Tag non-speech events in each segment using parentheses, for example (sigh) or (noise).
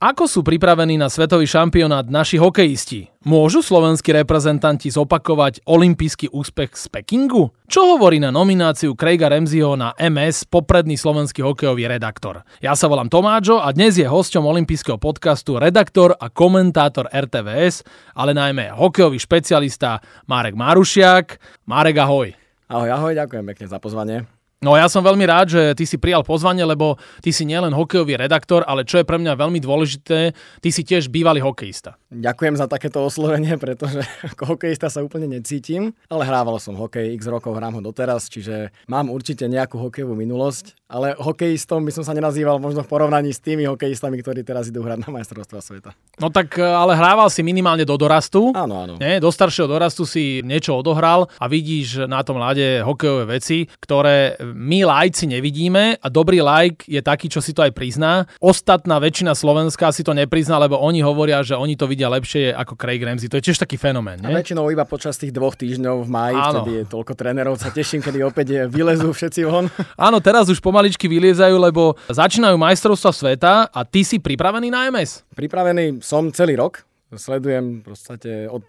Ako sú pripravení na svetový šampionát naši hokejisti? Môžu slovenskí reprezentanti zopakovať olimpijský úspech z Pekingu? Čo hovorí na nomináciu Craiga Remziho na MS popredný slovenský hokejový redaktor? Ja sa volám Tomáčo a dnes je hosťom olympijského podcastu redaktor a komentátor RTVS, ale najmä hokejový špecialista Marek Marušiak. Marek, ahoj. Ahoj, ahoj, ďakujem pekne za pozvanie. No ja som veľmi rád, že ty si prijal pozvanie, lebo ty si nielen hokejový redaktor, ale čo je pre mňa veľmi dôležité, ty si tiež bývalý hokejista. Ďakujem za takéto oslovenie, pretože (laughs) ako hokejista sa úplne necítim, ale hrával som hokej, x rokov hrám ho doteraz, čiže mám určite nejakú hokejovú minulosť, ale hokejistom by som sa nenazýval možno v porovnaní s tými hokejistami, ktorí teraz idú hrať na majstrovstva sveta. No tak ale hrával si minimálne do dorastu. Áno, áno. Nie, do staršieho dorastu si niečo odohral a vidíš na tom ľade hokejové veci, ktoré my lajci nevidíme a dobrý like je taký, čo si to aj prizná. Ostatná väčšina Slovenska si to neprizná, lebo oni hovoria, že oni to vidia lepšie ako Craig Ramsey. To je tiež taký fenomén. Nie? A väčšinou iba počas tých dvoch týždňov v maji, Áno. vtedy je toľko trénerov, sa teším, kedy opäť vylezú všetci von. (laughs) Áno, teraz už pomaličky vyliezajú, lebo začínajú majstrovstva sveta a ty si pripravený na MS? Pripravený som celý rok. Sledujem v podstate od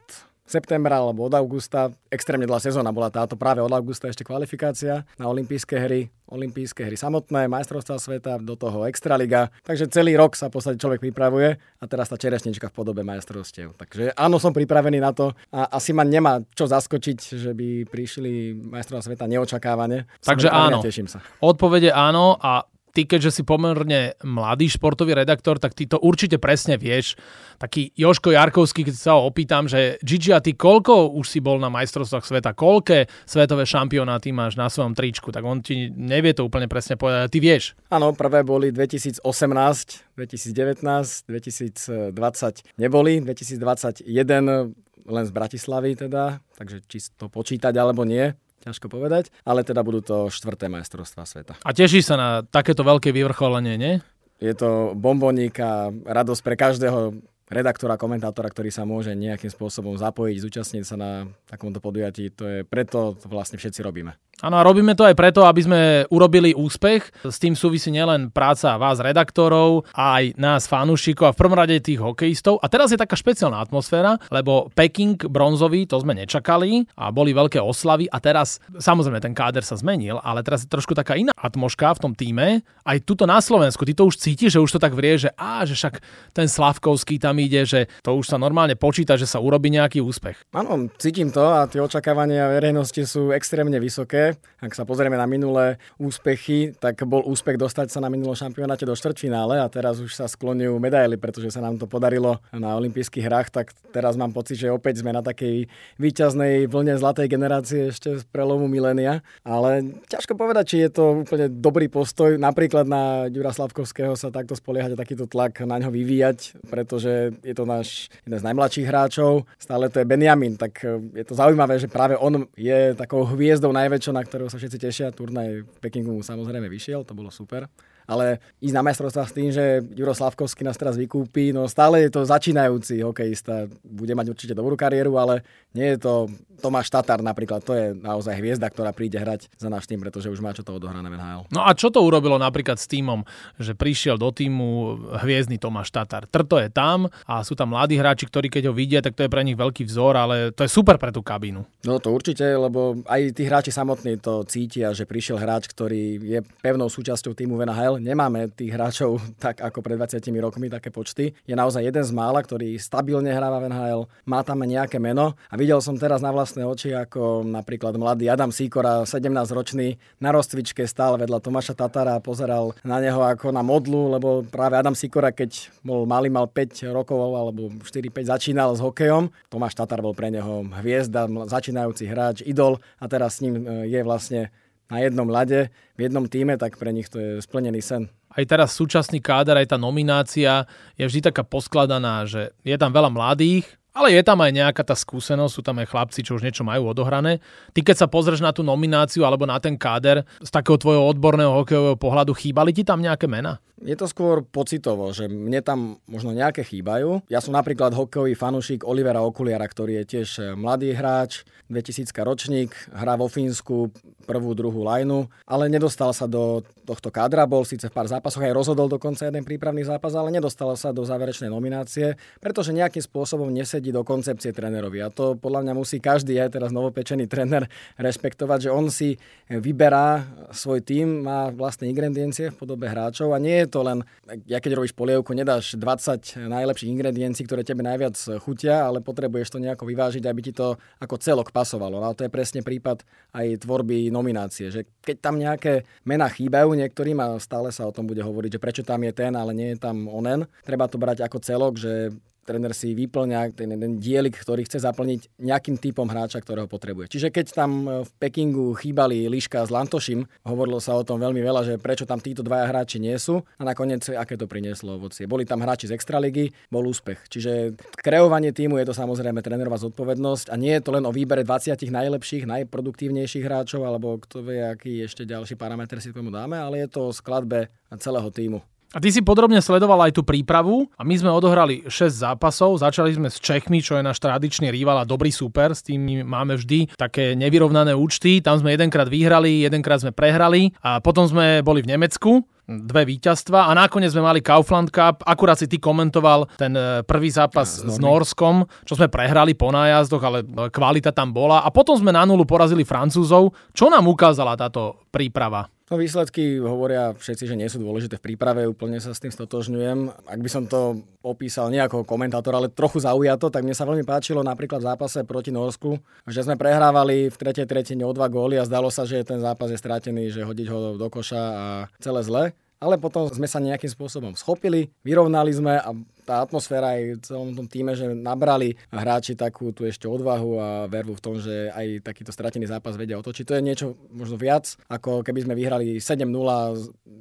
septembra alebo od augusta. Extrémne dlhá sezóna bola táto práve od augusta ešte kvalifikácia na olympijské hry, olympijské hry samotné, majstrovstvá sveta, do toho Extraliga. Takže celý rok sa v podstate človek pripravuje a teraz tá čerešnička v podobe majstrovstiev. Takže áno, som pripravený na to a asi ma nemá čo zaskočiť, že by prišli majstrovstvá sveta neočakávane. Takže áno. Teším sa. Odpovede áno a ty, keďže si pomerne mladý športový redaktor, tak ty to určite presne vieš. Taký Joško Jarkovský, keď sa ho opýtam, že Gigi, a ty koľko už si bol na majstrovstvách sveta, koľké svetové šampionáty máš na svojom tričku, tak on ti nevie to úplne presne povedať, ty vieš. Áno, prvé boli 2018, 2019, 2020 neboli, 2021 len z Bratislavy teda, takže či to počítať alebo nie. Ťažko povedať, ale teda budú to štvrté majstrovstvá sveta. A teší sa na takéto veľké vyvrcholenie, nie? Je to bomboník a radosť pre každého redaktora, komentátora, ktorý sa môže nejakým spôsobom zapojiť, zúčastniť sa na takomto podujatí. To je preto to vlastne všetci robíme. Áno, a robíme to aj preto, aby sme urobili úspech. S tým súvisí nielen práca vás, redaktorov, aj nás, fanúšikov a v prvom rade tých hokejistov. A teraz je taká špeciálna atmosféra, lebo Peking bronzový, to sme nečakali a boli veľké oslavy a teraz, samozrejme, ten káder sa zmenil, ale teraz je trošku taká iná atmoška v tom týme. Aj tuto na Slovensku, ty to už cítiš, že už to tak vrie, že á, že však ten Slavkovský tam ide, že to už sa normálne počíta, že sa urobí nejaký úspech. Áno, cítim to a tie očakávania verejnosti sú extrémne vysoké. Ak sa pozrieme na minulé úspechy, tak bol úspech dostať sa na minulom šampionáte do štvrťfinále a teraz už sa sklonujú medaily, pretože sa nám to podarilo na olympijských hrách, tak teraz mám pocit, že opäť sme na takej výťaznej vlne zlatej generácie ešte z prelomu milénia. Ale ťažko povedať, či je to úplne dobrý postoj. Napríklad na Ďura Slavkovského sa takto spoliehať a takýto tlak na ňo vyvíjať, pretože je to náš jeden z najmladších hráčov. Stále to je Benjamin, tak je to zaujímavé, že práve on je takou hviezdou najväčšou na ktorého sa všetci tešia. Turnaj Pekingu samozrejme vyšiel, to bolo super ale ísť na majstrovstvá s tým, že Juro Slavkovský nás teraz vykúpi, no stále je to začínajúci hokejista. Bude mať určite dobrú kariéru, ale nie je to Tomáš Tatar napríklad, to je naozaj hviezda, ktorá príde hrať za náš tým, pretože už má čo to odohrané v NHL. No a čo to urobilo napríklad s týmom, že prišiel do týmu hviezdny Tomáš Tatar? Trto je tam a sú tam mladí hráči, ktorí keď ho vidia, tak to je pre nich veľký vzor, ale to je super pre tú kabínu. No to určite, lebo aj tí hráči samotní to cítia, že prišiel hráč, ktorý je pevnou súčasťou týmu v NHL nemáme tých hráčov (laughs) tak ako pred 20 rokmi, také počty. Je naozaj jeden z mála, ktorý stabilne hráva v NHL, má tam nejaké meno a videl som teraz na vlastné oči, ako napríklad mladý Adam Sikora, 17-ročný, na rozcvičke stál vedľa Tomáša Tatara a pozeral na neho ako na modlu, lebo práve Adam Sikora, keď bol malý, mal 5 rokov alebo 4-5 začínal s hokejom. Tomáš Tatar bol pre neho hviezda, začínajúci hráč, idol a teraz s ním e, je vlastne na jednom ľade, v jednom týme, tak pre nich to je splnený sen. Aj teraz súčasný káder, aj tá nominácia je vždy taká poskladaná, že je tam veľa mladých, Ale je tam aj nejaká tá skúsenosť, sú tam aj chlapci, čo už niečo majú odohrané. Ty keď sa pozrieš na tú nomináciu alebo na ten káder z takého tvojho odborného hokejového pohľadu, chýbali ti tam nejaké mená? Je to skôr pocitovo, že mne tam možno nejaké chýbajú. Ja som napríklad hokejový fanúšik Olivera Okuliara, ktorý je tiež e, mladý hráč, 2000 ročník, hrá vo Fínsku prvú, druhú lajnu, ale nedostal sa do tohto kádra, bol síce v pár zápasoch, aj rozhodol dokonca jeden prípravný zápas, ale nedostal sa do záverečnej nominácie, pretože nejakým spôsobom nesedí do koncepcie trénerovi. A to podľa mňa musí každý, aj teraz novopečený tréner, rešpektovať, že on si vyberá svoj tým, má vlastné ingrediencie v podobe hráčov a nie je to len, ja keď robíš polievku, nedáš 20 najlepších ingrediencií, ktoré tebe najviac chutia, ale potrebuješ to nejako vyvážiť, aby ti to ako celok pasovalo. A to je presne prípad aj tvorby nominácie, že keď tam nejaké mená chýbajú niektorým a stále sa o tom bude hovoriť, že prečo tam je ten, ale nie je tam onen, treba to brať ako celok, že tréner si vyplňa ten jeden dielik, ktorý chce zaplniť nejakým typom hráča, ktorého potrebuje. Čiže keď tam e, v Pekingu chýbali Liška s Lantošim, hovorilo sa o tom veľmi veľa, že prečo tam títo dvaja hráči nie sú a nakoniec aké to prinieslo ovocie. Boli tam hráči z Extraligy, bol úspech. Čiže kreovanie týmu je to samozrejme trénerová zodpovednosť a nie je to len o výbere 20 najlepších, najproduktívnejších hráčov alebo kto vie, aký ešte ďalší parameter si tomu dáme, ale je to o skladbe celého týmu. A ty si podrobne sledoval aj tú prípravu a my sme odohrali 6 zápasov. Začali sme s Čechmi, čo je náš tradičný rival a dobrý super. S tým máme vždy také nevyrovnané účty. Tam sme jedenkrát vyhrali, jedenkrát sme prehrali a potom sme boli v Nemecku dve víťazstva a nakoniec sme mali Kaufland Cup. Akurát si ty komentoval ten e, prvý zápas ja, s Norskom, čo sme prehrali po nájazdoch, ale kvalita tam bola. A potom sme na nulu porazili Francúzov. Čo nám ukázala táto príprava? No výsledky hovoria všetci, že nie sú dôležité v príprave, úplne sa s tým stotožňujem. Ak by som to opísal nie ako komentátor, ale trochu zaujato, tak mne sa veľmi páčilo napríklad v zápase proti Norsku, že sme prehrávali v tretej tretine o dva góly a zdalo sa, že ten zápas je stratený, že hodiť ho do koša a celé zle ale potom sme sa nejakým spôsobom schopili, vyrovnali sme a tá atmosféra aj v celom tom týme, že nabrali hráči takú tu ešte odvahu a vervu v tom, že aj takýto stratený zápas vedia otočiť. To je niečo možno viac, ako keby sme vyhrali 7-0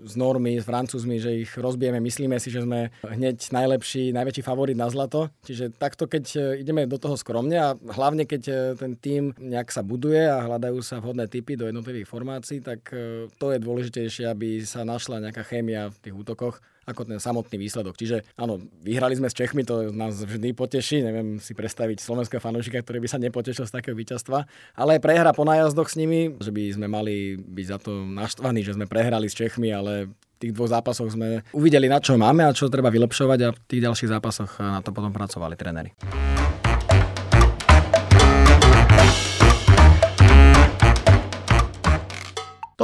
s Normy, s Francúzmi, že ich rozbijeme. Myslíme si, že sme hneď najlepší, najväčší favorit na zlato. Čiže takto, keď ideme do toho skromne a hlavne keď ten tým nejak sa buduje a hľadajú sa vhodné typy do jednotlivých formácií, tak e, to je dôležitejšie, aby sa našla nejaká chémia v tých útokoch ako ten samotný výsledok. Čiže áno, vyhrali sme s Čechmi, to nás vždy poteší. Neviem si predstaviť slovenského fanúšika, ktorý by sa nepotešil z takého víťazstva. Ale prehra po nájazdoch s nimi, že by sme mali byť za to naštvaní, že sme prehrali s Čechmi, ale tých dvoch zápasoch sme uvideli, na čo máme a čo treba vylepšovať a v tých ďalších zápasoch na to potom pracovali tréneri.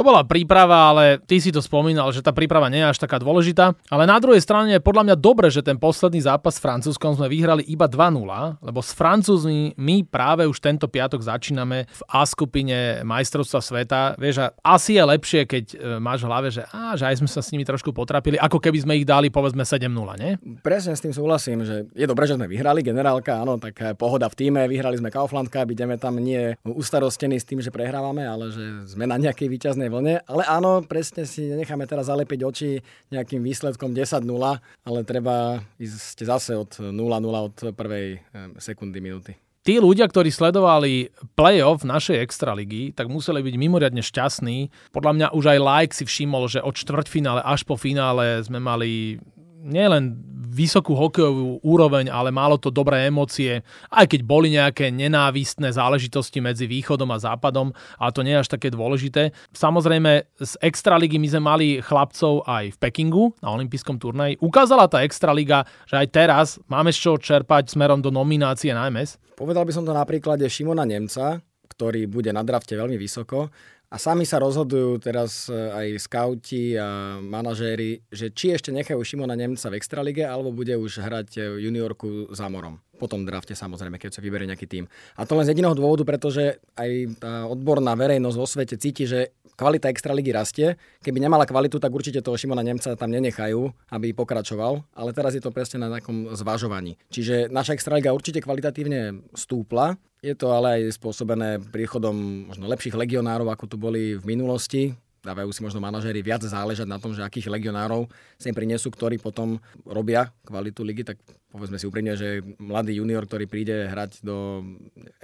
Bola príprava, ale ty si to spomínal, že tá príprava nie je až taká dôležitá. Ale na druhej strane je podľa mňa dobre, že ten posledný zápas s Francúzskom sme vyhrali iba 2-0, lebo s Francúzmi my práve už tento piatok začíname v A skupine majstrovstva sveta. Vieš, asi je lepšie, keď e, máš v hlave, že, á, že aj sme sa s nimi trošku potrapili, ako keby sme ich dali povedzme 7-0, nie? Presne s tým súhlasím, že je dobré, že sme vyhrali generálka, áno, tak e, pohoda v týme, vyhrali sme Kaufland Cup, ideme tam nie ustarostení s tým, že prehrávame, ale že sme na nejakej víťaznej vlne. Ale áno, presne si nenecháme teraz zalepiť oči nejakým výsledkom 10-0, ale treba ísť zase od 0-0 od prvej sekundy minúty tí ľudia, ktorí sledovali playoff našej extraligy, tak museli byť mimoriadne šťastní. Podľa mňa už aj like si všimol, že od štvrťfinále až po finále sme mali nielen vysokú hokejovú úroveň, ale malo to dobré emócie, aj keď boli nejaké nenávistné záležitosti medzi východom a západom, ale to nie je až také dôležité. Samozrejme, z Extraligy my sme mali chlapcov aj v Pekingu na olympijskom turnaji. Ukázala tá Extraliga, že aj teraz máme z čoho čerpať smerom do nominácie na MS? Povedal by som to na príklade Šimona Nemca, ktorý bude na drafte veľmi vysoko a sami sa rozhodujú teraz e, aj skauti a manažéri, že či ešte nechajú Šimona Nemca v Extralige, alebo bude už hrať e, juniorku za morom. Po tom drafte samozrejme, keď sa vyberie nejaký tým. A to len z jediného dôvodu, pretože aj tá odborná verejnosť vo svete cíti, že kvalita Extraligy rastie. Keby nemala kvalitu, tak určite toho Šimona Nemca tam nenechajú, aby pokračoval. Ale teraz je to presne na takom zvažovaní. Čiže naša Extraliga určite kvalitatívne stúpla, je to ale aj spôsobené príchodom možno lepších legionárov, ako tu boli v minulosti. dávajú si možno manažéri viac záležať na tom, že akých legionárov sem prinesú, ktorí potom robia kvalitu ligy, tak povedzme si úprimne, že mladý junior, ktorý príde hrať do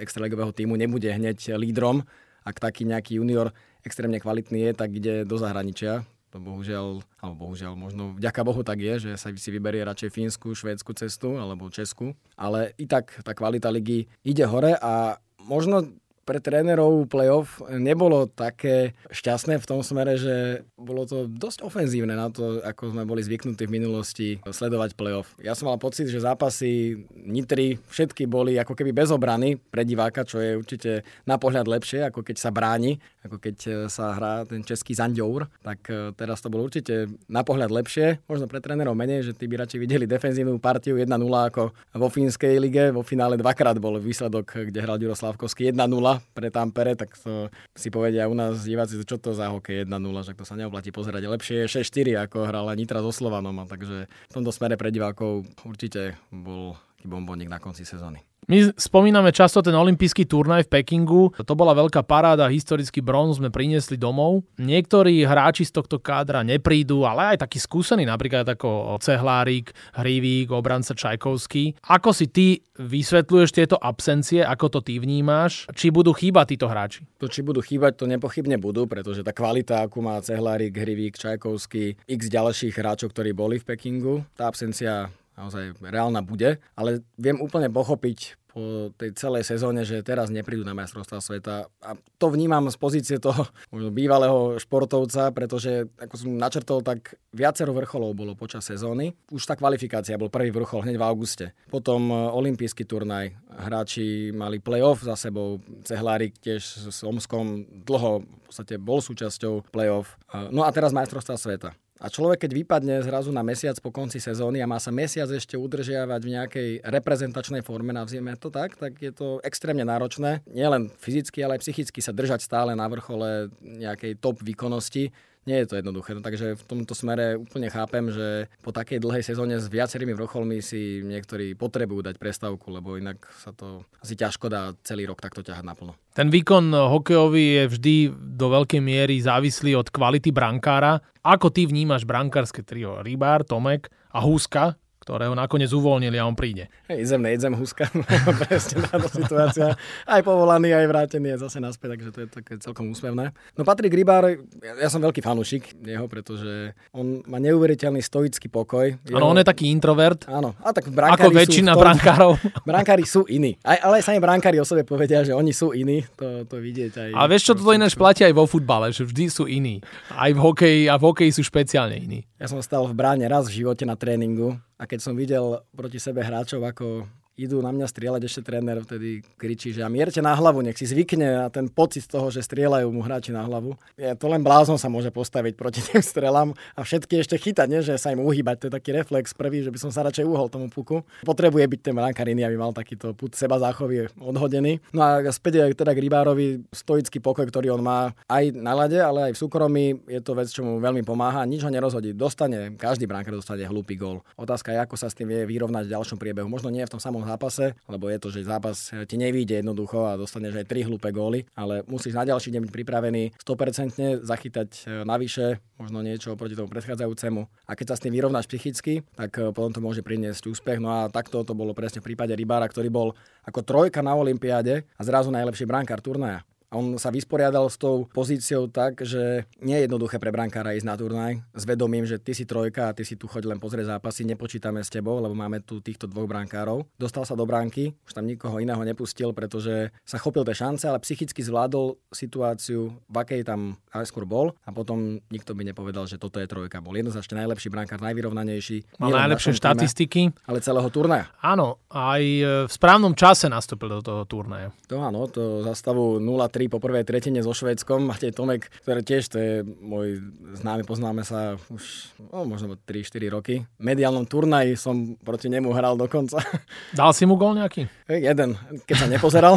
extraligového týmu, nebude hneď lídrom, ak taký nejaký junior extrémne kvalitný je, tak ide do zahraničia. To bohužiaľ, alebo bohužiaľ, možno vďaka Bohu tak je, že sa si vyberie radšej fínsku, švédsku cestu alebo česku. Ale i tak tá kvalita ligy ide hore a možno pre trénerov playoff nebolo také šťastné v tom smere, že bolo to dosť ofenzívne na to, ako sme boli zvyknutí v minulosti sledovať playoff. Ja som mal pocit, že zápasy Nitry všetky boli ako keby bez obrany pre diváka, čo je určite na pohľad lepšie, ako keď sa bráni, ako keď e, sa hrá ten český Zanďour. Tak e, teraz to bolo určite na pohľad lepšie, možno pre trénerov menej, že tí by radšej videli defenzívnu partiu 1-0 ako vo fínskej lige. Vo finále dvakrát bol výsledok, kde hral Ďuro Slavkovský 1-0 pre Tampere, tak to si povedia u nás diváci, čo to za hokej 1-0, že to sa neoplatí pozerať. Lepšie je 6-4, ako hrala Nitra so Slovanom, a takže v tomto smere pre divákov určite bol bombonik na konci sezóny. My spomíname často ten olimpijský turnaj v Pekingu. To bola veľká paráda, historický bronz sme priniesli domov. Niektorí hráči z tohto kádra neprídu, ale aj takí skúsení, napríklad ako Cehlárik, Hrivík, obranca Čajkovský. Ako si ty vysvetľuješ tieto absencie, ako to ty vnímáš? Či budú chýbať títo hráči? To, či budú chýbať, to nepochybne budú, pretože tá kvalita, akú má Cehlárik, Hrivík, Čajkovský, x ďalších hráčov, ktorí boli v Pekingu, tá absencia naozaj reálna bude, ale viem úplne pochopiť po tej celej sezóne, že teraz neprídu na majstrovstvá sveta. A to vnímam z pozície toho (laughs) bývalého športovca, pretože ako som načrtol, tak viacero vrcholov bolo počas sezóny. Už tá kvalifikácia bol prvý vrchol hneď v auguste. Potom e, olimpijský turnaj. Hráči mali play-off za sebou. Cehlárik tiež s Omskom dlho v podstate bol súčasťou play-off. No a teraz majstrovstvá sveta. A človek, keď vypadne zrazu na mesiac po konci sezóny a má sa mesiac ešte udržiavať v nejakej reprezentačnej forme, nazvieme to tak, tak je to extrémne náročné. Nielen fyzicky, ale aj psychicky sa držať stále na vrchole nejakej top výkonnosti nie je to jednoduché. No, takže v tomto smere úplne chápem, že po takej dlhej sezóne s viacerými vrcholmi si niektorí potrebujú dať prestávku, lebo inak sa to asi ťažko dá celý rok takto ťahať naplno. Ten výkon hokejový je vždy do veľkej miery závislý od kvality brankára. Ako ty vnímaš brankárske trio? Rybár, Tomek a Húska, ktorého nakoniec uvoľnili a on príde. Hej, idem, nejdem, Huska, (laughs) presne táto situácia. Aj povolaný, aj vrátený je zase naspäť, takže to je také celkom úsmevné. No Patrik Rybár, ja som veľký fanúšik jeho, pretože on má neuveriteľný stoický pokoj. Áno, jeho... on je taký introvert. Áno, a tak Ako väčšina tom... brankárov. (laughs) brankári sú iní. Aj, ale aj sami brankári o sebe povedia, že oni sú iní. To, to vidieť aj. A vieš, čo toto ináč platí aj vo futbale, že vždy sú iní. Aj v hokeji a v hokeji sú špeciálne iní. Ja som stal v bráne raz v živote na tréningu keď som videl proti sebe hráčov, ako idú na mňa strieľať, ešte tréner vtedy kričí, že a mierte na hlavu, nech si zvykne na ten pocit toho, že strieľajú mu hráči na hlavu. Je, to len blázon sa môže postaviť proti (laughs) tým strelám a všetky ešte chytať, nie? že sa im uhýbať. To je taký reflex prvý, že by som sa radšej uhol tomu puku. Potrebuje byť ten brankár iný, aby mal takýto put seba záchovy odhodený. No a späť teda k Rybárovi stoický pokoj, ktorý on má aj na lade, ale aj v súkromí. Je to vec, čo mu veľmi pomáha. Nič ho nerozhodí. Dostane, každý brankár dostane hlupý gól. Otázka je, ako sa s tým vie vyrovnať v ďalšom priebehu. Možno nie v tom samom zápase, lebo je to, že zápas ti nevíde jednoducho a dostaneš aj 3 hlúpe góly, ale musíš na ďalší deň byť pripravený 100% zachytať e, navyše, možno niečo proti tomu predchádzajúcemu. A keď sa s tým vyrovnáš psychicky, tak e, potom to môže priniesť úspech. No a takto to bolo presne v prípade Rybára, ktorý bol ako trojka na Olympiáde a zrazu najlepší brankár turnaja. A on sa vysporiadal s tou pozíciou tak, že nie je jednoduché pre brankára ísť na turnaj s vedomím, že ty si trojka a ty si tu choď len pozrieť zápasy, nepočítame s tebou, lebo máme tu týchto dvoch brankárov. Dostal sa do bránky, už tam nikoho iného nepustil, pretože sa chopil tie šance, ale psychicky zvládol situáciu, v akej tam skôr bol a potom nikto by nepovedal, že toto je trojka. Bol jednoznačne najlepší brankár, najvyrovnanejší. Mal najlepšie štatistiky. ale celého turnaja. Áno, aj v správnom čase nastúpil do toho turnaja. To áno, to zastavu 0-3 po prvej tretine so Švédskom. Matej Tomek, ktorý tiež, to je môj známy, poznáme sa už no, možno 3-4 roky. V mediálnom turnaji som proti nemu hral dokonca. (laughs) Dal si mu gol nejaký? Jeden, keď sa nepozeral.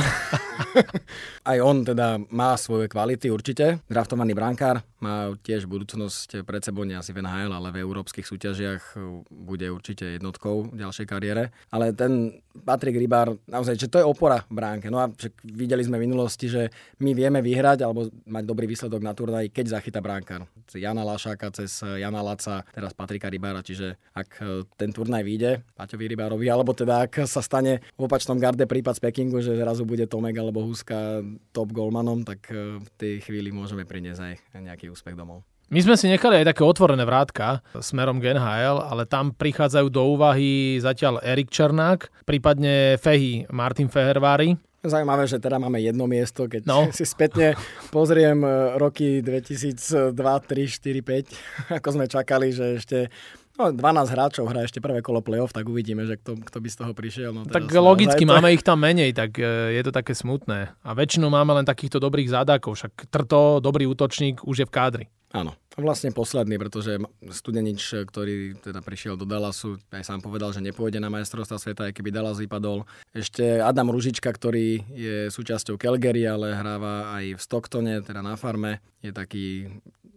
(laughs) Aj on teda má svoje kvality určite. Draftovaný brankár, má tiež budúcnosť pred sebou, nie asi v NHL, ale v európskych súťažiach bude určite jednotkou v ďalšej kariére. Ale ten Patrik Rybár, naozaj, že to je opora v bránke. No a videli sme v minulosti, že my vieme vyhrať alebo mať dobrý výsledok na turnaji, keď zachytá bránkár. Jana Lašáka cez Jana Laca, teraz Patrika Rybára, čiže ak e, ten turnaj vyjde Paťovi Rybárovi, alebo teda ak sa stane v opačnom garde prípad z Pekingu, že zrazu bude Tomek alebo Huska top golmanom, tak e, v tej chvíli môžeme priniesť aj nejaký úspech domov. My sme si nechali aj také otvorené vrátka smerom k NHL, ale tam prichádzajú do úvahy zatiaľ Erik Černák, prípadne Fehy Martin Fehervári. Zaujímavé, že teda máme jedno miesto, keď no. (laughs) si spätne pozriem e, roky 2002, 3, 4, 5, ako sme čakali, že ešte No, 12 hráčov hrá ešte prvé kolo play-off, tak uvidíme, že kto, kto by z toho prišiel. No, tak logicky to... máme ich tam menej, tak e, je to také smutné. A väčšinou máme len takýchto dobrých zádákov, však Trto, dobrý útočník, už je v kádri. ennå. Vlastne posledný, pretože Studenič, ktorý teda prišiel do Dallasu, aj sám povedal, že nepôjde na majstrovstva sveta, aj keby Dallas vypadol. Ešte Adam Ružička, ktorý je súčasťou Calgary, ale hráva aj v Stocktone, teda na farme. Je taký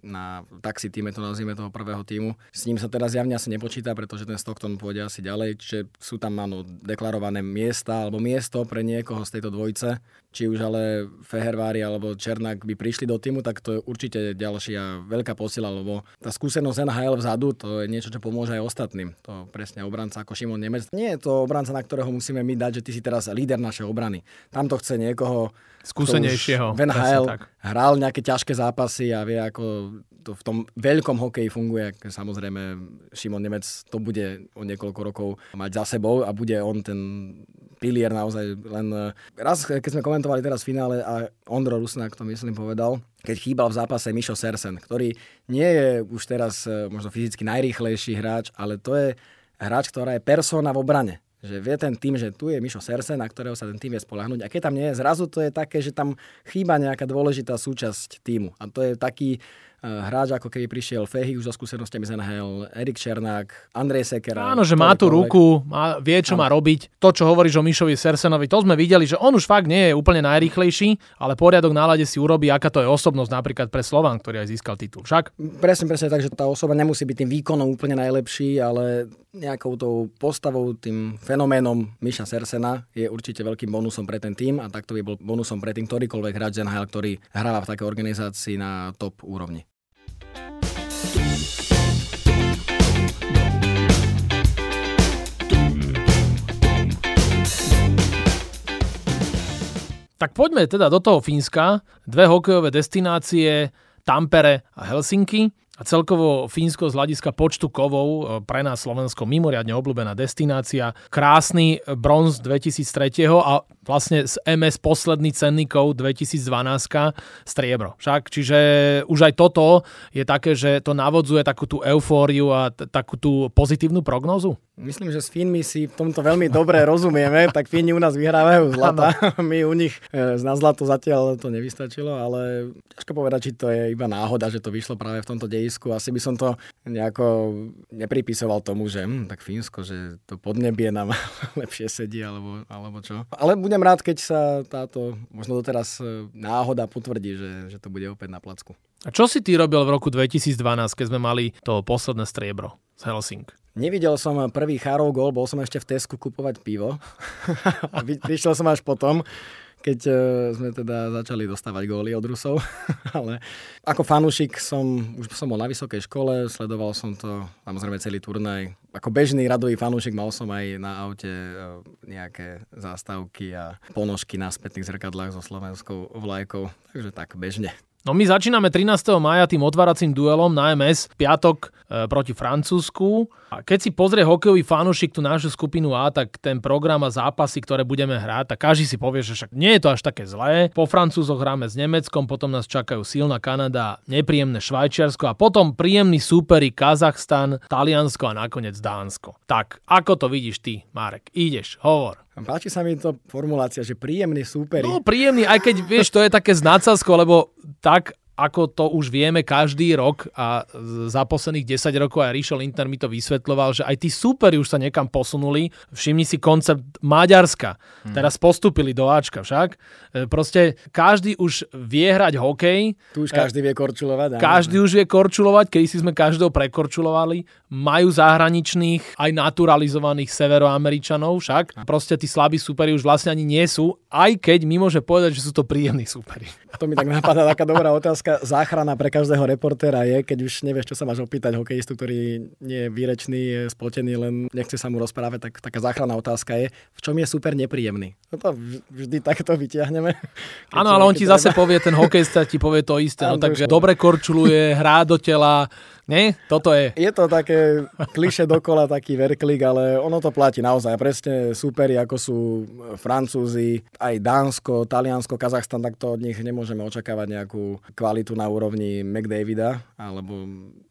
na taxi týme, to nazvime toho prvého týmu. S ním sa teraz zjavne asi nepočíta, pretože ten Stockton pôjde asi ďalej, čiže sú tam áno, deklarované miesta alebo miesto pre niekoho z tejto dvojice. Či už ale Fehervári alebo Černák by prišli do týmu, tak to je určite ďalšia veľká posila, lebo tá skúsenosť NHL vzadu, to je niečo, čo pomôže aj ostatným. To presne obranca ako Šimon Nemec. Nie je to obranca, na ktorého musíme my dať, že ty si teraz líder našej obrany. Tam to chce niekoho skúsenejšieho. V NHL hral nejaké ťažké zápasy a vie, ako to v tom veľkom hokeji funguje. Samozrejme, Šimon Nemec to bude o niekoľko rokov mať za sebou a bude on ten pilier naozaj len... Raz, keď sme komentovali teraz v finále a Ondro Rusnak to myslím povedal, keď chýbal v zápase Mišo Sersen, ktorý nie je už teraz e, možno fyzicky najrýchlejší hráč, ale to je hráč, ktorá je persona v obrane že vie ten tým, že tu je Mišo Serse, na ktorého sa ten tým vie spolahnuť. A keď tam nie je, zrazu to je také, že tam chýba nejaká dôležitá súčasť týmu. A to je taký hráč, ako keby prišiel Fehy už so skúsenostiami z NHL, Erik Černák, Andrej Sekera. Áno, že má tú ruku, má, vie, čo Áno. má robiť. To, čo hovoríš o Mišovi Sersenovi, to sme videli, že on už fakt nie je úplne najrýchlejší, ale poriadok na lade si urobí, aká to je osobnosť napríklad pre Slován, ktorý aj získal titul. Však? Presne, presne tak, že tá osoba nemusí byť tým výkonom úplne najlepší, ale nejakou tou postavou, tým fenoménom Miša Sersena je určite veľkým bonusom pre ten tým a takto by bol bonusom pre tým ktorýkoľvek hráč NHL, ktorý hráva v takej organizácii na top úrovni. Tak poďme teda do toho Fínska. Dve hokejové destinácie, Tampere a Helsinky. A celkovo Fínsko z hľadiska počtu kovov e, pre nás Slovensko mimoriadne obľúbená destinácia. Krásny bronz 2003 a vlastne z MS posledný cenný kov 2012 striebro. Však, čiže už aj toto je také, že to navodzuje takú tú eufóriu a t- takú tú pozitívnu prognozu? Myslím, že s Fínmi si v tomto veľmi dobre rozumieme, tak Fíni u nás vyhrávajú (laughs) zlata. My u nich e, na zlato zatiaľ to nevystačilo, ale ťažko povedať, či to je iba náhoda, že to vyšlo práve v tomto dejisku. Asi by som to nejako nepripisoval tomu, že hm, tak Fínsko, že to podnebie nám (laughs) lepšie sedí, alebo, alebo čo. Ale budem rád, keď sa táto možno doteraz e, náhoda potvrdí, že, že to bude opäť na placku. A čo si ty robil v roku 2012, keď sme mali to posledné striebro z Helsing? Nevidel som prvý Charov gol, bol som ešte v Tesku kupovať pivo. (laughs) Prišiel som až potom, keď e, sme teda začali dostávať góly od Rusov. (laughs) Ale ako fanúšik som, už som bol na vysokej škole, sledoval som to, samozrejme celý turnaj. Ako bežný radový fanúšik mal som aj na aute e, nejaké zástavky a ponožky na spätných zrkadlách so slovenskou vlajkou. Takže tak bežne. No my začíname 13. maja tým otváracím duelom na MS, piatok e, proti Francúzsku. A keď si pozrie hokejový fanúšik tú našu skupinu A, tak ten program a zápasy, ktoré budeme hrať, tak každý si povie, že však nie je to až také zlé. Po Francúzoch hráme s Nemeckom, potom nás čakajú silná Kanada, nepríjemné Švajčiarsko a potom príjemný súperi Kazachstan, Taliansko a nakoniec Dánsko. Tak, ako to vidíš ty, Marek? Ideš, hovor. Páči sa mi to formulácia, že príjemný súperi. No príjemný, aj keď vieš, to je také nadsázkou, lebo tak ako to už vieme každý rok a za posledných 10 rokov aj Ríšo Lindner mi to vysvetľoval, že aj tí súperi už sa niekam posunuli. Všimni si koncept Maďarska. Hmm. Teraz postupili do Ačka však. E, proste každý už vie hrať hokej. Tu už každý vie korčulovať. Každý už vie korčulovať, keď si sme každého prekorčulovali. Majú zahraničných aj naturalizovaných severoameričanov však. Proste tí slabí súperi už vlastne ani nie sú, aj keď mi môže povedať, že sú to príjemní súperi. To mi tak napadá taká dobrá otázka. Záchrana pre každého reportéra je, keď už nevieš, čo sa máš opýtať hokejistu, ktorý nie je výrečný, je spotený, len nechce sa mu rozprávať, tak taká záchranná otázka je, v čom je super nepríjemný. No to vždy takto vyťahneme. Áno, ale on ti zase povie, ten hokejista ti povie to isté. No, takže dobre korčuluje, hrá do tela, nie? Toto je. Je to také kliše dokola, taký verklik, ale ono to platí naozaj. Presne súperi, ako sú Francúzi, aj Dánsko, Taliansko, Kazachstan, tak to od nich nemôžeme očakávať nejakú kvalitu na úrovni McDavida alebo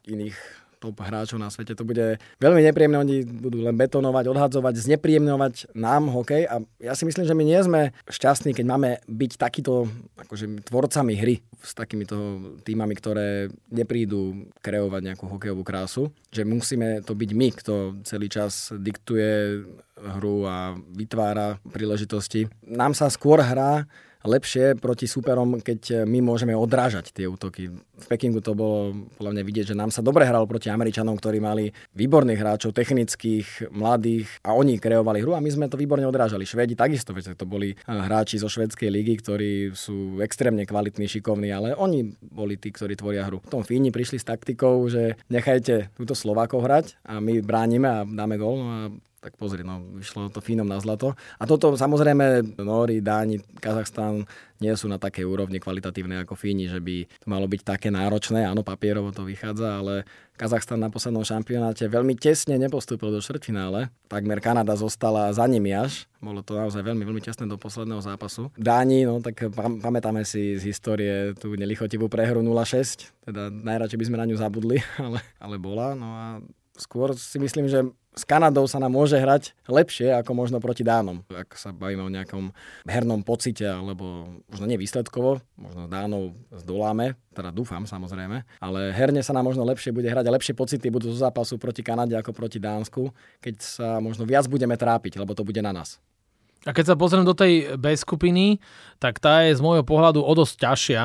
iných top hráčov na svete. To bude veľmi nepríjemné, oni budú len betonovať, odhadzovať, znepríjemňovať nám hokej a ja si myslím, že my nie sme šťastní, keď máme byť takýto akože, tvorcami hry s takýmito týmami, ktoré neprídu kreovať nejakú hokejovú krásu, že musíme to byť my, kto celý čas diktuje hru a vytvára príležitosti. Nám sa skôr hrá lepšie proti súperom, keď my môžeme odrážať tie útoky. V Pekingu to bolo podľa mňa vidieť, že nám sa dobre hralo proti Američanom, ktorí mali výborných hráčov, technických, mladých a oni kreovali hru a my sme to výborne odrážali. Švedi takisto, veď to boli eh, hráči zo švedskej ligy, ktorí sú extrémne kvalitní, šikovní, ale oni boli tí, ktorí tvoria hru. Potom Fíni prišli s taktikou, že nechajte túto Slovákov hrať a my bránime a dáme gól. No a tak pozri, no, vyšlo to fínom na zlato. A toto samozrejme Nóri, Dáni, Kazachstan nie sú na takej úrovni kvalitatívnej ako Fíni, že by to malo byť také náročné. Áno, papierovo to vychádza, ale Kazachstan na poslednom šampionáte veľmi tesne nepostúpil do štvrtfinále. Takmer Kanada zostala za nimi až. Bolo to naozaj veľmi, veľmi tesné do posledného zápasu. Dáni, no tak pamätáme si z histórie tú nelichotivú prehru 0-6. Teda najradšej by sme na ňu zabudli, (laughs) ale, ale bola. No a skôr si myslím, že s Kanadou sa nám môže hrať lepšie ako možno proti Dánom. Ak sa bavíme o nejakom hernom pocite, alebo možno nie výsledkovo, možno Dánov zdoláme, teda dúfam samozrejme, ale herne sa nám možno lepšie bude hrať a lepšie pocity budú zo zápasu proti Kanade ako proti Dánsku, keď sa možno viac budeme trápiť, lebo to bude na nás. A keď sa pozriem do tej B skupiny, tak tá je z môjho pohľadu o dosť ťažšia.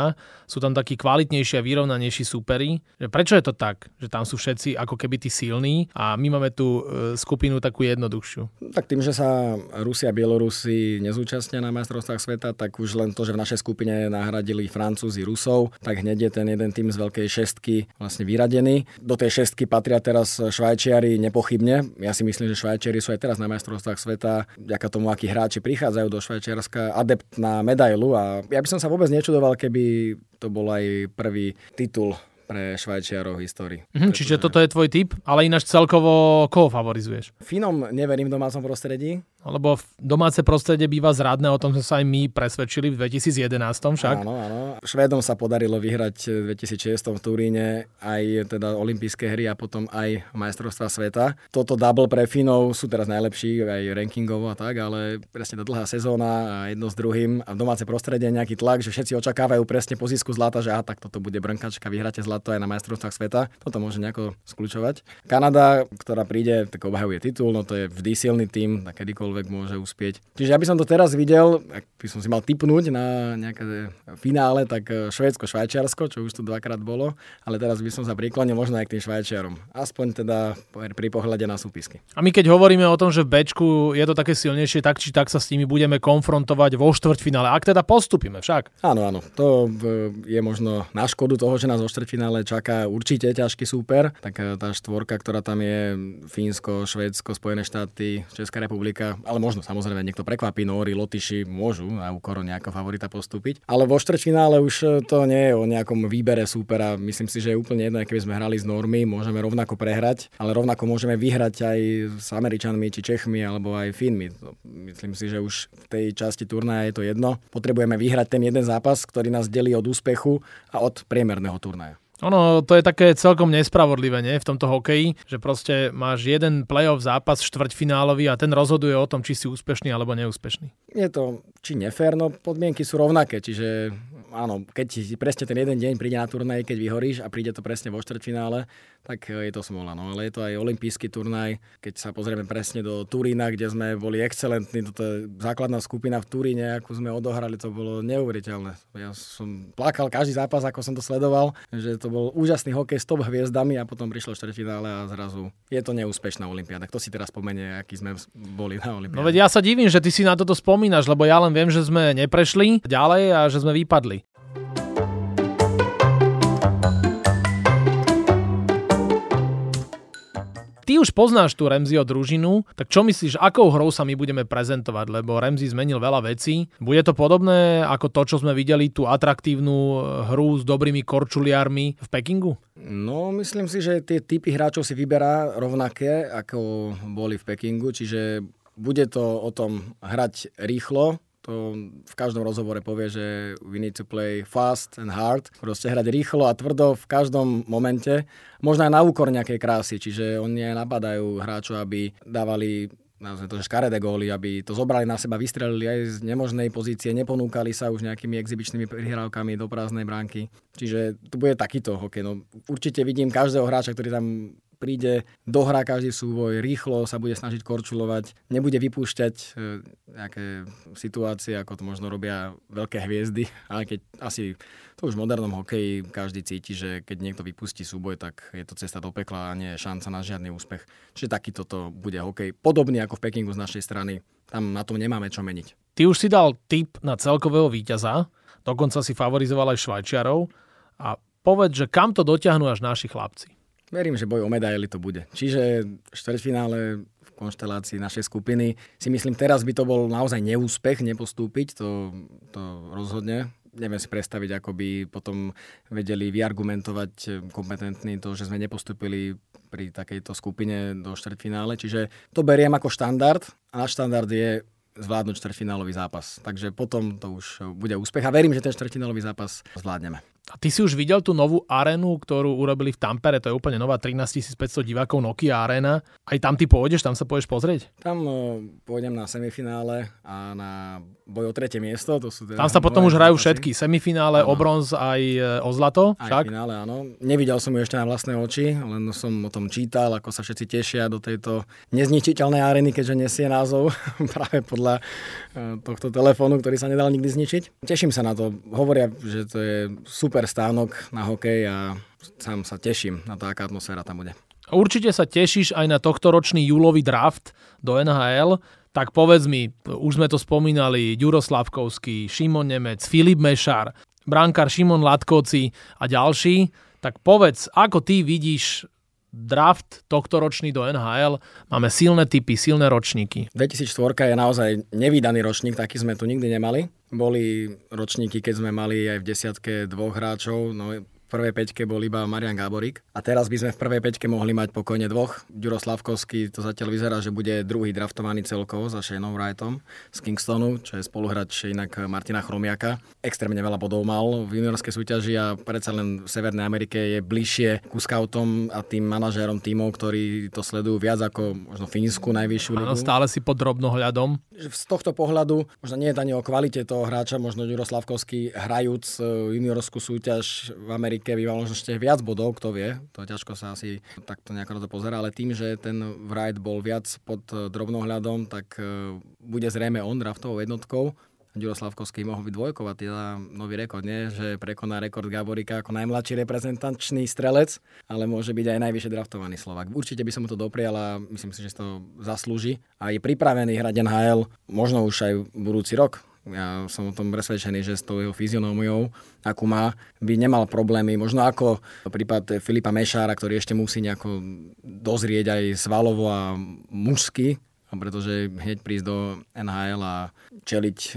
Sú tam takí kvalitnejší a vyrovnanejší súperi. Prečo je to tak, že tam sú všetci ako keby tí silní a my máme tú e, skupinu takú jednoduchšiu? Tak tým, že sa Rusia a Bielorusi nezúčastnia na majstrovstvách sveta, tak už len to, že v našej skupine nahradili Francúzi Rusov, tak hneď je ten jeden tým z veľkej šestky vlastne vyradený. Do tej šestky patria teraz Švajčiari nepochybne. Ja si myslím, že Švajčiari sú aj teraz na majstrovstvách sveta, vďaka tomu, aký hráči prichádzajú do Švajčiarska, adept na medailu a ja by som sa vôbec nečudoval, keby to bol aj prvý titul pre Švajčiarov v histórii. Mhm, čiže toto je tvoj typ, ale ináč celkovo koho favorizuješ? Finom neverím v domácom prostredí. Lebo domáce prostredie býva zradné, o tom sme sa aj my presvedčili v 2011 však. Áno, áno. Švédom sa podarilo vyhrať v 2006 v Turíne aj teda olympijské hry a potom aj majstrovstva sveta. Toto double pre Finov sú teraz najlepší aj rankingovo a tak, ale presne tá dlhá sezóna a jedno s druhým a v domáce prostredie nejaký tlak, že všetci očakávajú presne po zisku zlata, že a tak toto bude brnkačka, vyhráte zlato aj na majstrovstvách sveta. Toto môže nejako skľúčovať. Kanada, ktorá príde, tak obhajuje titul, no to je vždy silný tým, kedykoľvek ktokoľvek môže uspieť. Čiže ja by som to teraz videl, ak by som si mal typnúť na nejaké finále, tak eh, Švédsko, Švajčiarsko, čo už tu dvakrát bolo, ale teraz by som sa priklonil možno aj k tým Švajčiarom. Aspoň teda pri pohľade na súpisky. A my keď hovoríme o tom, že v Bčku je to také silnejšie, tak či tak sa s nimi budeme konfrontovať vo štvrťfinále, ak teda postupíme však. Áno, áno. To je možno na škodu toho, že nás vo štvrťfinále čaká určite ťažký súper. Tak eh, tá štvorka, ktorá tam je, Fínsko, Švédsko, Spojené štáty, Česká republika, ale možno samozrejme niekto prekvapí, Nóri, Lotyši môžu na úkor nejakého favorita postúpiť. Ale vo štvrťfinále už e, to nie je o nejakom výbere súpera. Myslím si, že je úplne jedno, keby sme hrali s Normy, môžeme rovnako prehrať, ale rovnako môžeme vyhrať aj s Američanmi, či Čechmi, alebo aj Finmi. Myslím si, že už v tej časti turnaja je to jedno. Potrebujeme vyhrať ten jeden zápas, ktorý nás delí od úspechu a od priemerného turnaja. Ono, to je také celkom nespravodlivé, nie? V tomto hokeji, že proste máš jeden playoff zápas štvrťfinálový a ten rozhoduje o tom, či si úspešný alebo neúspešný. Je to či nefér, no podmienky sú rovnaké, čiže áno, keď presne ten jeden deň príde na turnaj, keď vyhoríš a príde to presne vo štvrťfinále, tak e, je to smola. No ale je to aj olimpijský turnaj, keď sa pozrieme presne do Turína, kde sme boli excelentní, toto je základná skupina v Turíne, ako sme odohrali, to bolo neuveriteľné. Ja som plakal každý zápas, ako som to sledoval, že to bol úžasný hokej s top hviezdami a potom prišlo štvrťfinále a zrazu je to neúspešná olimpiáda. Kto si teraz spomenie, aký sme boli na olimpiáde? No veď ja sa divím, že ty si na toto spomínaš, lebo ja len viem, že sme neprešli ďalej a že sme vypadli. Ty už poznáš tú Remziho družinu, tak čo myslíš, akou hrou sa my budeme prezentovať? Lebo Remzi zmenil veľa vecí. Bude to podobné ako to, čo sme videli, tú atraktívnu hru s dobrými korčuliarmi v Pekingu? No, myslím si, že tie typy hráčov si vyberá rovnaké, ako boli v Pekingu, čiže bude to o tom hrať rýchlo, to v každom rozhovore povie, že we need to play fast and hard, proste hrať rýchlo a tvrdo v každom momente, možno aj na úkor nejakej krásy, čiže oni aj napadajú hráčov, aby dávali nazvime to, že škaredé góly, aby to zobrali na seba, vystrelili aj z nemožnej pozície, neponúkali sa už nejakými exibičnými prihrávkami do prázdnej bránky. Čiže to bude takýto hokej. No, určite vidím každého hráča, ktorý tam príde, dohrá každý súboj, rýchlo sa bude snažiť korčulovať, nebude vypúšťať e, nejaké situácie, ako to možno robia veľké hviezdy, ale keď asi to už v modernom hokeji každý cíti, že keď niekto vypustí súboj, tak je to cesta do pekla a nie je šanca na žiadny úspech. Čiže takýto to bude hokej. Podobný ako v Pekingu z našej strany. Tam na tom nemáme čo meniť. Ty už si dal tip na celkového víťaza, dokonca si favorizoval aj Švajčiarov a povedz, že kam to dotiahnu až naši chlapci. Verím, že boj o medaily to bude. Čiže štvrťfinále v konštelácii našej skupiny si myslím, teraz by to bol naozaj neúspech nepostúpiť, to, to rozhodne. Neviem si predstaviť, ako by potom vedeli vyargumentovať kompetentní to, že sme nepostúpili pri takejto skupine do štvrťfinále. Čiže to beriem ako štandard a štandard je zvládnuť štvrťfinálový zápas. Takže potom to už bude úspech a verím, že ten štvrťfinálový zápas zvládneme. A ty si už videl tú novú arénu, ktorú urobili v Tampere, to je úplne nová 13 500 divákov Nokia Arena. Aj tam ty pôjdeš, tam sa pôjdeš pozrieť? Tam uh, pôjdem na semifinále a na boj o tretie miesto. To sú teda tam sa potom už hrajú všetky, semifinále, ano. o bronz aj e, o zlato. Aj však? finále, áno. Nevidel som ju ešte na vlastné oči, len som o tom čítal, ako sa všetci tešia do tejto nezničiteľnej arény, keďže nesie názov (laughs) práve podľa uh, tohto telefónu, ktorý sa nedal nikdy zničiť. Teším sa na to. Hovoria, že to je super super stánok na hokej a sám sa teším na to, aká atmosféra tam bude. Určite sa tešíš aj na tohto ročný júlový draft do NHL. Tak povedz mi, už sme to spomínali, Ďuro Slavkovský, Šimon Nemec, Filip Mešar, brankár Šimon Latkoci a ďalší. Tak povedz, ako ty vidíš draft tohto ročný do NHL. Máme silné typy, silné ročníky. 2004 je naozaj nevýdaný ročník, taký sme tu nikdy nemali. Boli ročníky, keď sme mali aj v desiatke dvoch hráčov, no prvej peťke bol iba Marian Gáborík. A teraz by sme v prvej peťke mohli mať pokojne dvoch. Ďuro Slavkovský to zatiaľ vyzerá, že bude druhý draftovaný celkovo za Shaneom Wrightom z Kingstonu, čo je spoluhráč inak Martina Chromiaka. Extrémne veľa bodov mal v juniorskej súťaži a predsa len v Severnej Amerike je bližšie ku scoutom a tým manažérom tímov, ktorí to sledujú viac ako možno Fínsku najvyššiu ligu. Áno, stále si pod drobnohľadom. Z tohto pohľadu možno nie je to ani o kvalite toho hráča, možno Ďuro Slavkovský hrajúc e, juniorskú súťaž v Amerike Amerike možno ešte viac bodov, kto vie. To ťažko sa asi takto nejako to pozera, ale tým, že ten Wright bol viac pod eh, drobnohľadom, tak eh, bude zrejme on draftovou jednotkou. Ďuro Slavkovský mohol byť dvojkovať, teda nový rekord, nie? že prekoná rekord Gaborika ako najmladší reprezentančný strelec, ale môže byť aj najvyššie draftovaný Slovak. Určite by som mu to doprial a myslím si, že to zaslúži a je pripravený hrať NHL možno už aj budúci rok ja som o tom presvedčený, že s tou jeho fyzionómiou, akú má, by nemal problémy. Možno ako prípad Filipa Mešára, ktorý ešte musí nejako dozrieť aj svalovo a mužsky, pretože hneď prísť do NHL a čeliť e,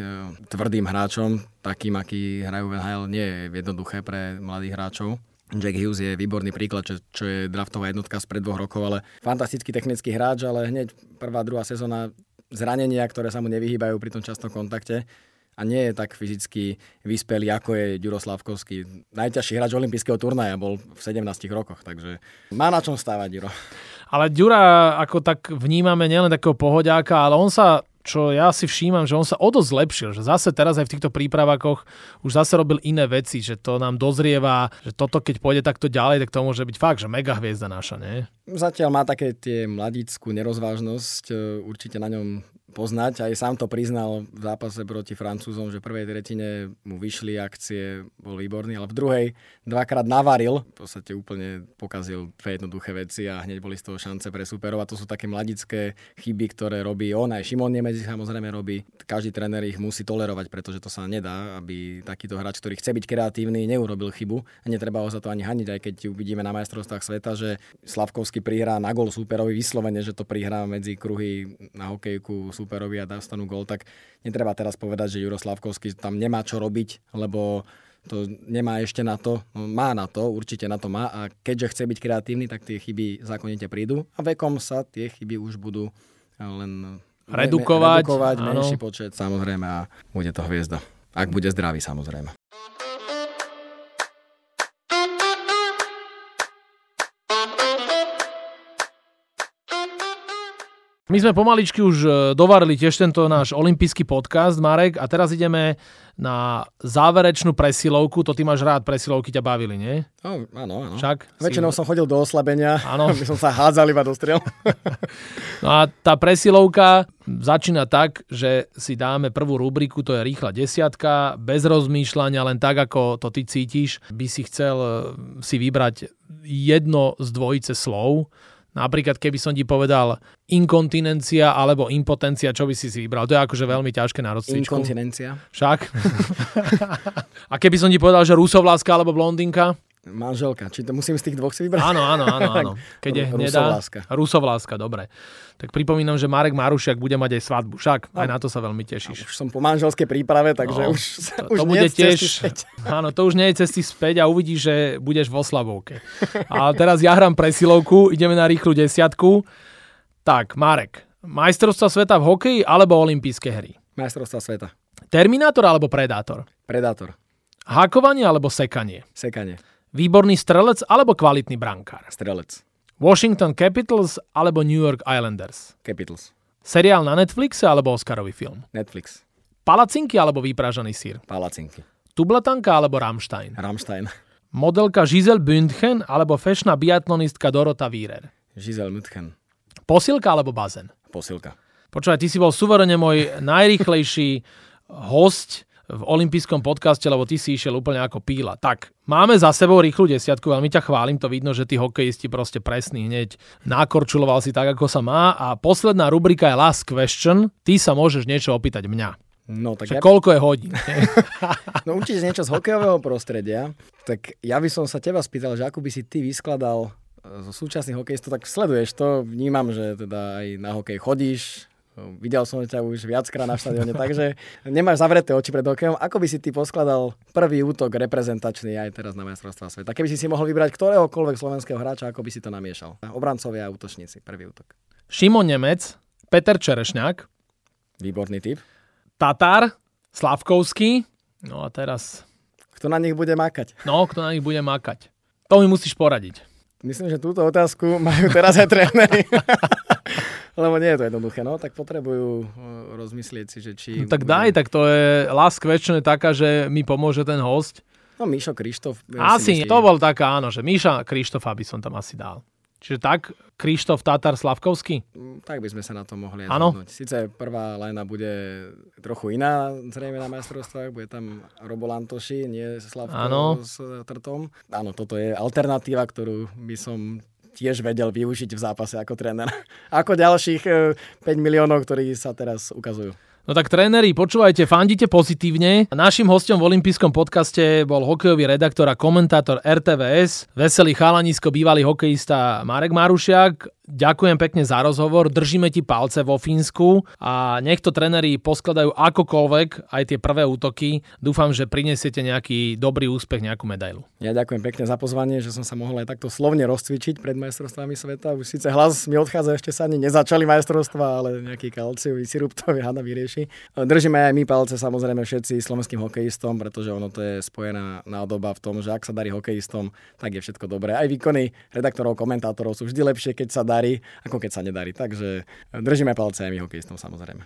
tvrdým hráčom, takým, aký hrajú v NHL, nie je jednoduché pre mladých hráčov. Jack Hughes je výborný príklad, čo, čo je draftová jednotka spred dvoch rokov, ale fantastický technický hráč, ale hneď prvá, druhá sezóna zranenia, ktoré sa mu nevyhýbajú pri tom častom kontakte a nie je tak fyzicky vyspelý, ako je Ďuro Slavkovský. Najťažší hráč olympijského turnaja bol v 17 rokoch, takže má na čom stávať Ďuro. Ale Ďura ako tak vnímame nielen takého pohodiáka, ale on sa čo ja si všímam, že on sa o dosť zlepšil, že zase teraz aj v týchto prípravakoch už zase robil iné veci, že to nám dozrieva, že toto keď pôjde takto ďalej, tak to môže byť fakt, že mega hviezda naša, nie? Zatiaľ má také tie mladíckú nerozvážnosť, e, určite na ňom poznať. Aj sám to priznal v zápase proti Francúzom, že v prvej tretine mu vyšli akcie, bol výborný, ale v druhej dvakrát navaril, v podstate úplne pokazil dve jednoduché veci a hneď boli z toho šance pre superov. A to sú také mladické chyby, ktoré robí on, aj Šimon Nemedzi samozrejme robí. Každý tréner ich musí tolerovať, pretože to sa nedá, aby takýto hráč, ktorý chce byť kreatívny, neurobil chybu. A netreba ho za to ani haniť, aj keď uvidíme na majstrovstvách sveta, že Slavkovský prihrá na gol superovi vyslovene, že to prihrá medzi kruhy na hokejku superovi a dostanú gol, tak netreba teraz povedať, že Juro Slavkovský tam nemá čo robiť, lebo to nemá ešte na to, no má na to, určite na to má a keďže chce byť kreatívny, tak tie chyby zákonite prídu a vekom sa tie chyby už budú len redukovať, redukovať menší počet samozrejme a bude to hviezda. Ak bude zdravý samozrejme. My sme pomaličky už e, dovarili tiež tento náš olimpijský podcast, Marek, a teraz ideme na záverečnú presilovku. To ty máš rád, presilovky ťa bavili, nie? No, áno, áno. Však? Väčšinou si... som chodil do oslabenia, áno. my som sa hádzal iba do striel. (laughs) no a tá presilovka začína tak, že si dáme prvú rubriku, to je rýchla desiatka, bez rozmýšľania, len tak, ako to ty cítiš, by si chcel e, si vybrať jedno z dvojice slov, Napríklad, keby som ti povedal inkontinencia alebo impotencia, čo by si si vybral? To je akože veľmi ťažké na rozcvičku. Inkontinencia. Však? (laughs) A keby som ti povedal, že rusovláska alebo blondinka? Manželka. Či to musím z tých dvoch si vybrať? Áno, áno, áno. áno. Keď je hnedá. Rusovláska. Rusovláska, dobre. Tak pripomínam, že Marek Marušiak bude mať aj svadbu. Však, no. aj na to sa veľmi tešíš. už som po manželskej príprave, takže no, už, to, už to bude tiež, (laughs) Áno, to už nie je cesty späť a uvidíš, že budeš vo Slavovke. A teraz ja hrám presilovku, ideme na rýchlu desiatku. Tak, Marek, majstrovstva sveta v hokeji alebo olympijské hry? Majstrovstva sveta. Terminátor alebo Predátor? Predátor. Hakovanie alebo sekanie? Sekanie. Výborný strelec alebo kvalitný brankár? Strelec. Washington Capitals alebo New York Islanders? Capitals. Seriál na Netflixe alebo Oscarový film? Netflix. Palacinky alebo vypražaný sír? Palacinky. Tublatanka alebo Rammstein? Rammstein. Modelka Giselle Bündchen alebo fešná biatlonistka Dorota Wierer? Giselle Bündchen. Posilka alebo bazén? Posilka. Počúvaj, ty si bol suverene môj najrýchlejší host v olympijskom podcaste, lebo ty si išiel úplne ako píla. Tak, máme za sebou rýchlu desiatku, veľmi ťa chválim, to vidno, že tí hokejisti proste presný hneď nákorčuloval si tak, ako sa má. A posledná rubrika je Last Question. Ty sa môžeš niečo opýtať mňa. No, tak ja... koľko je hodín? (laughs) no určite niečo z hokejového prostredia. Tak ja by som sa teba spýtal, že ako by si ty vyskladal zo súčasných hokejistov, tak sleduješ to, vnímam, že teda aj na hokej chodíš, Videl som ťa už viackrát na štadióne, takže nemáš zavreté oči pred hokejom. Ako by si ty poskladal prvý útok reprezentačný aj teraz na majstrovstvá sveta? Keby si si mohol vybrať ktoréhokoľvek slovenského hráča, ako by si to namiešal? Obrancovia a útočníci, prvý útok. Šimon Nemec, Peter Čerešňák. Výborný typ. Tatar, Slavkovský. No a teraz... Kto na nich bude makať? No, kto na nich bude makať. To mi musíš poradiť. Myslím, že túto otázku majú teraz aj tréneri. (laughs) Lebo nie je to jednoduché, no, tak potrebujú uh, rozmyslieť si, že či... No, tak daj, tak to je question je taká, že mi pomôže ten host. No Mišo Krištof. Asi, to bol taká, áno, že Miša Krištofa by som tam asi dal. Čiže tak, Krištof Tatar Slavkovský? Mm, tak by sme sa na to mohli zhodnúť. Sice prvá lajna bude trochu iná, zrejme na majstrovstvách, bude tam Robo Lantoši, nie Slavko ano. s Trtom. Áno, toto je alternatíva, ktorú by som tiež vedel využiť v zápase ako tréner. (laughs) Ako ďalších 5 e, miliónov, ktorí sa teraz ukazujú. No tak tréneri, počúvajte, fandite pozitívne. Našim hostom v olympijskom podcaste bol hokejový redaktor a komentátor RTVS, veselý chalanisko, bývalý hokejista Marek Marušiak. Ďakujem pekne za rozhovor, držíme ti palce vo Fínsku a nech to tréneri poskladajú akokoľvek aj tie prvé útoky. Dúfam, že prinesiete nejaký dobrý úspech, nejakú medailu. Ja ďakujem pekne za pozvanie, že som sa mohol aj takto slovne rozcvičiť pred majstrovstvami sveta. Už síce hlas mi odchádza, ešte sa ani nezačali majstrovstva, ale nejaký kalciový sirup to (laughs) hada vyrieši. Držíme aj my palce samozrejme všetci slovenským hokejistom, pretože ono to je spojená nádoba v tom, že ak sa darí hokejistom, tak je všetko dobré. Aj výkony redaktorov, komentátorov sú vždy lepšie, keď sa darí, ako keď sa nedarí. Takže držíme palce aj my hokejistom samozrejme.